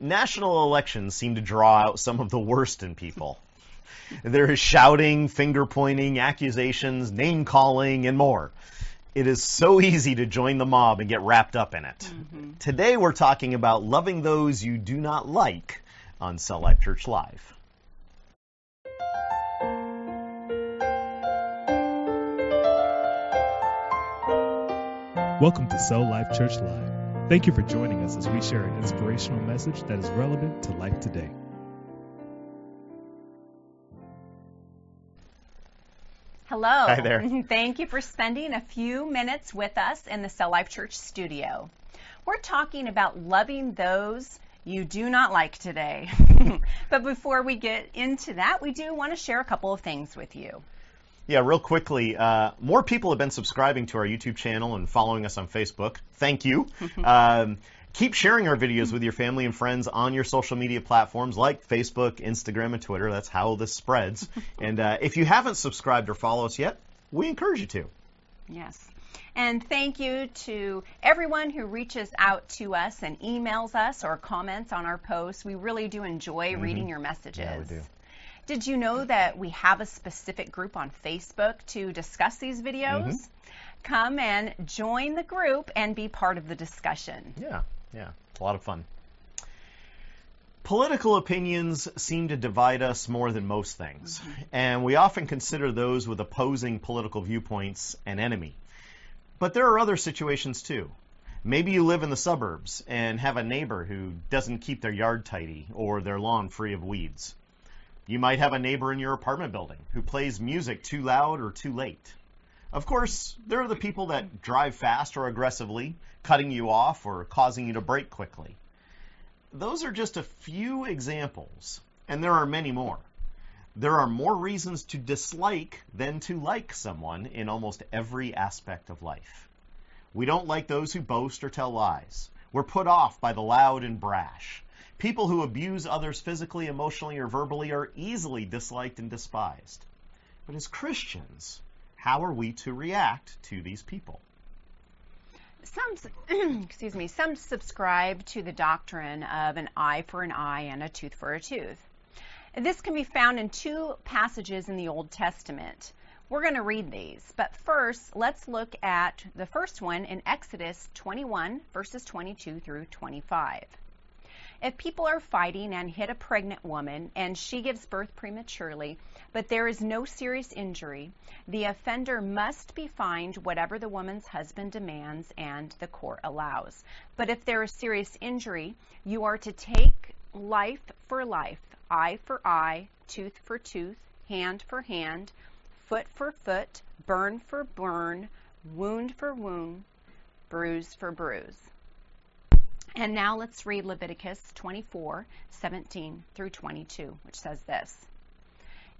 national elections seem to draw out some of the worst in people. There is shouting, finger pointing, accusations, name calling, and more. It is so easy to join the mob and get wrapped up in it. Mm-hmm. Today we're talking about loving those you do not like on Cell Life Church Live. Welcome to Cell Life Church Live. Thank you for joining us as we share an inspirational message that is relevant to life today. Hello. Hi there. Thank you for spending a few minutes with us in the Cell Life Church studio. We're talking about loving those you do not like today. but before we get into that, we do want to share a couple of things with you. Yeah, real quickly, uh, more people have been subscribing to our YouTube channel and following us on Facebook. Thank you. um, keep sharing our videos with your family and friends on your social media platforms like Facebook, Instagram, and Twitter. That's how this spreads. and uh, if you haven't subscribed or follow us yet, we encourage you to. Yes. And thank you to everyone who reaches out to us and emails us or comments on our posts. We really do enjoy mm-hmm. reading your messages. Yeah, we do. Did you know that we have a specific group on Facebook to discuss these videos? Mm-hmm. Come and join the group and be part of the discussion. Yeah, yeah, it's a lot of fun. Political opinions seem to divide us more than most things, mm-hmm. and we often consider those with opposing political viewpoints an enemy. But there are other situations too. Maybe you live in the suburbs and have a neighbor who doesn't keep their yard tidy or their lawn free of weeds. You might have a neighbor in your apartment building who plays music too loud or too late. Of course, there are the people that drive fast or aggressively, cutting you off or causing you to brake quickly. Those are just a few examples, and there are many more. There are more reasons to dislike than to like someone in almost every aspect of life. We don't like those who boast or tell lies. We're put off by the loud and brash. People who abuse others physically, emotionally, or verbally are easily disliked and despised. But as Christians, how are we to react to these people? Some, excuse me, some subscribe to the doctrine of an eye for an eye and a tooth for a tooth. This can be found in two passages in the Old Testament. We're going to read these, but first, let's look at the first one in Exodus 21, verses 22 through 25. If people are fighting and hit a pregnant woman and she gives birth prematurely, but there is no serious injury, the offender must be fined whatever the woman's husband demands and the court allows. But if there is serious injury, you are to take life for life, eye for eye, tooth for tooth, hand for hand, foot for foot, burn for burn, wound for wound, bruise for bruise. And now let's read Leviticus 24, 17 through 22, which says this.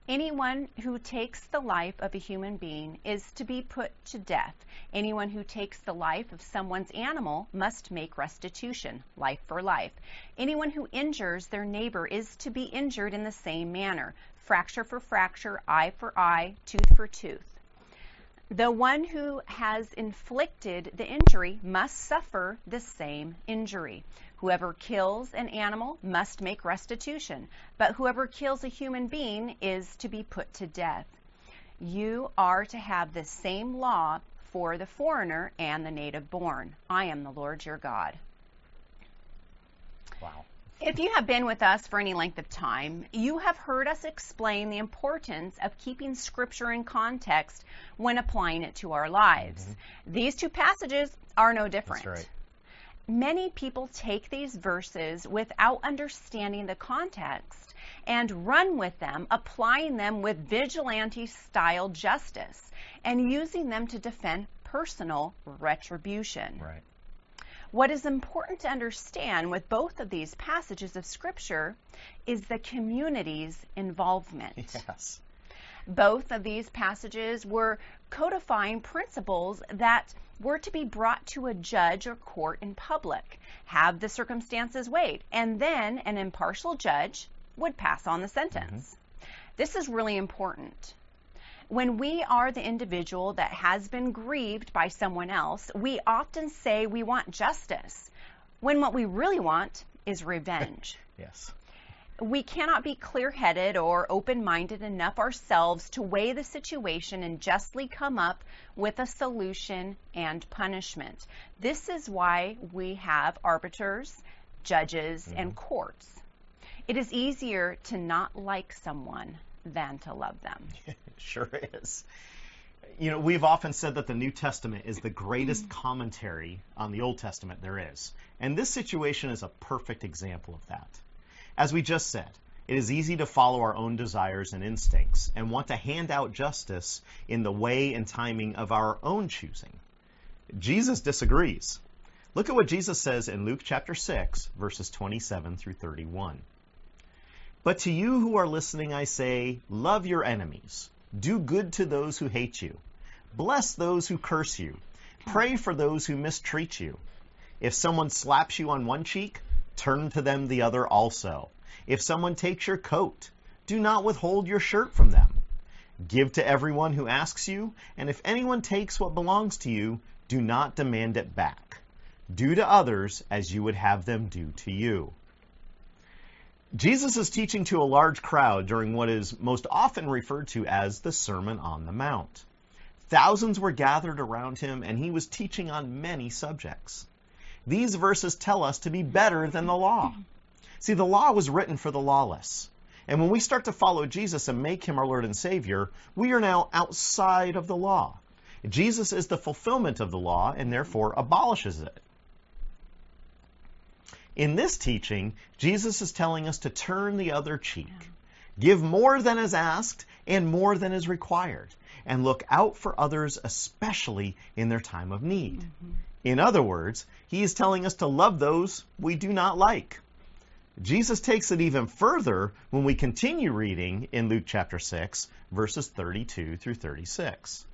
Anyone who takes the life of a human being is to be put to death. Anyone who takes the life of someone's animal must make restitution, life for life. Anyone who injures their neighbor is to be injured in the same manner, fracture for fracture, eye for eye, tooth for tooth. The one who has inflicted the injury must suffer the same injury. Whoever kills an animal must make restitution, but whoever kills a human being is to be put to death. You are to have the same law for the foreigner and the native born. I am the Lord your God. Wow. If you have been with us for any length of time, you have heard us explain the importance of keeping Scripture in context when applying it to our lives. Mm-hmm. These two passages are no different. Right. Many people take these verses without understanding the context and run with them, applying them with vigilante style justice and using them to defend personal retribution. Right. What is important to understand with both of these passages of Scripture is the community's involvement. Yes. Both of these passages were codifying principles that were to be brought to a judge or court in public, have the circumstances weighed, and then an impartial judge would pass on the sentence. Mm-hmm. This is really important. When we are the individual that has been grieved by someone else, we often say we want justice, when what we really want is revenge. Yes. We cannot be clear headed or open minded enough ourselves to weigh the situation and justly come up with a solution and punishment. This is why we have arbiters, judges, Mm-hmm. and courts. It is easier to not like someone than to love them. Sure is. You know, we've often said that the New Testament is the greatest commentary on the Old Testament there is. And this situation is a perfect example of that. As we just said, it is easy to follow our own desires and instincts and want to hand out justice in the way and timing of our own choosing. Jesus disagrees. Look at what Jesus says in Luke chapter 6, verses 27 through 31. But to you who are listening, I say, love your enemies. Do good to those who hate you. Bless those who curse you. Pray for those who mistreat you. If someone slaps you on one cheek, turn to them the other also. If someone takes your coat, do not withhold your shirt from them. Give to everyone who asks you, and if anyone takes what belongs to you, do not demand it back. Do to others as you would have them do to you. Jesus is teaching to a large crowd during what is most often referred to as the Sermon on the Mount. Thousands were gathered around him, and he was teaching on many subjects. These verses tell us to be better than the law. See, the law was written for the lawless. And when we start to follow Jesus and make him our Lord and Savior, we are now outside of the law. Jesus is the fulfillment of the law and therefore abolishes it. In this teaching, Jesus is telling us to turn the other cheek, give more than is asked and more than is required, and look out for others, especially in their time of need. In other words, he is telling us to love those we do not like. Jesus takes it even further when we continue reading in Luke chapter 6, verses 32 through 36.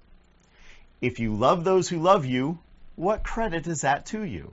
If you love those who love you, what credit is that to you?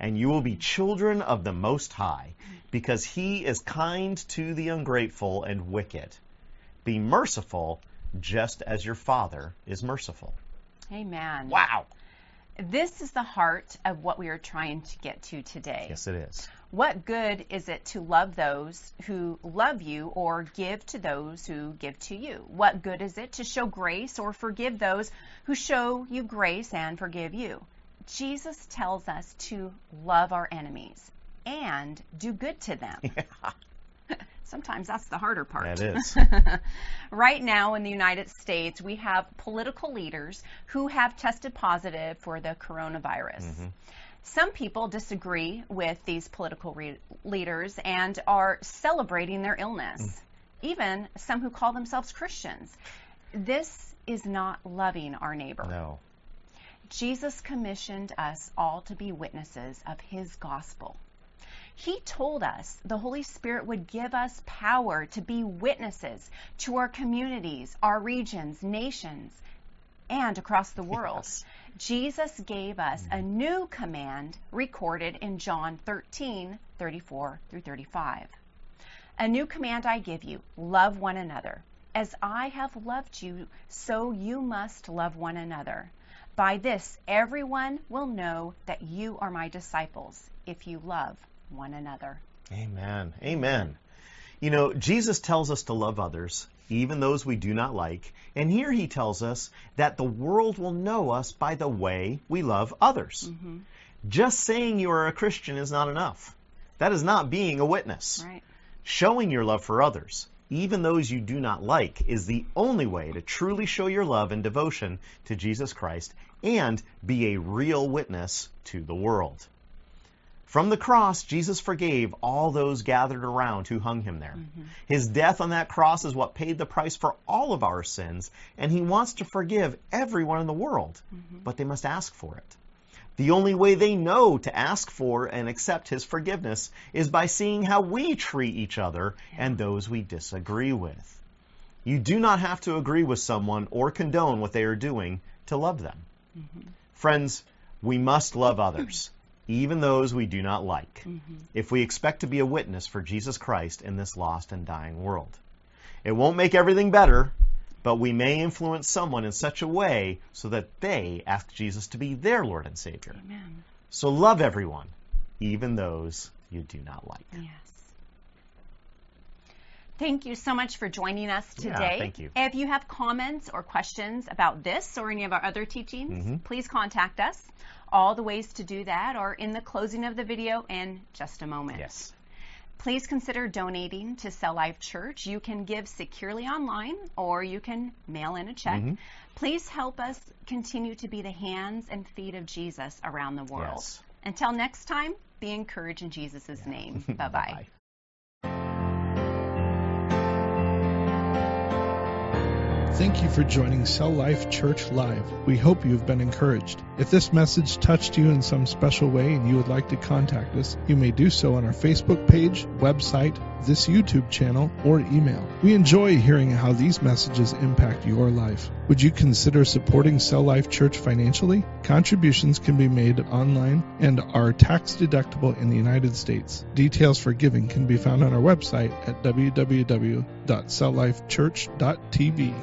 and you will be children of the Most High, because He is kind to the ungrateful and wicked. Be merciful, just as your Father is merciful. Amen. Wow! This is the heart of what we are trying to get to today. Yes, it is. What good is it to love those who love you or give to those who give to you? What good is it to show grace or forgive those who show you grace and forgive you? Jesus tells us to love our enemies and do good to them. Sometimes that's the harder part. That is. right now in the United States, we have political leaders who have tested positive for the coronavirus. Mm-hmm. Some people disagree with these political re- leaders and are celebrating their illness, mm. even some who call themselves Christians. This is not loving our neighbor. No. Jesus commissioned us all to be witnesses of his gospel. He told us the Holy Spirit would give us power to be witnesses to our communities, our regions, nations, and across the world. Yes. Jesus gave us a mm-hmm. new command recorded in John 13, 34 through 35. A new command I give you love one another. As I have loved you, so you must love one another. By this, everyone will know that you are my disciples if you love one another. Amen. Amen. You know, Jesus tells us to love others, even those we do not like. And here he tells us that the world will know us by the way we love others. Mm-hmm. Just saying you are a Christian is not enough. That is not being a witness. Right? Showing your love for others, even those you do not like, is the only way to truly show your love and devotion to Jesus Christ and be a real witness to the world. From the cross, Jesus forgave all those gathered around who hung him there. Mm-hmm. His death on that cross is what paid the price for all of our sins, and he wants to forgive everyone in the world, mm-hmm. but they must ask for it. The only way they know to ask for and accept His forgiveness is by seeing how we treat each other and those we disagree with. You do not have to agree with someone or condone what they are doing to love them. Mm-hmm. Friends, we must love others, even those we do not like, mm-hmm. if we expect to be a witness for Jesus Christ in this lost and dying world. It won't make everything better, but we may influence someone in such a way so that they ask Jesus to be their Lord and Savior. Amen. So love everyone, even those you do not like. Yes. Thank you so much for joining us today. Yeah, thank you. If you have comments or questions about this or any of our other teachings, mm-hmm. please contact us. All the ways to do that are in the closing of the video in just a moment. Yes. Please consider donating to Cell Life Church. You can give securely online or you can mail in a check. Mm-hmm. Please help us continue to be the hands and feet of Jesus around the world. Yes. Until next time, be encouraged in Jesus' yeah. name. Bye bye. Thank you for joining Cell Life Church Live. We hope you have been encouraged. If this message touched you in some special way and you would like to contact us, you may do so on our Facebook page, website, this YouTube channel, or email. We enjoy hearing how these messages impact your life. Would you consider supporting Cell Life Church financially? Contributions can be made online and are tax deductible in the United States. Details for giving can be found on our website at www.celllifechurch.tv.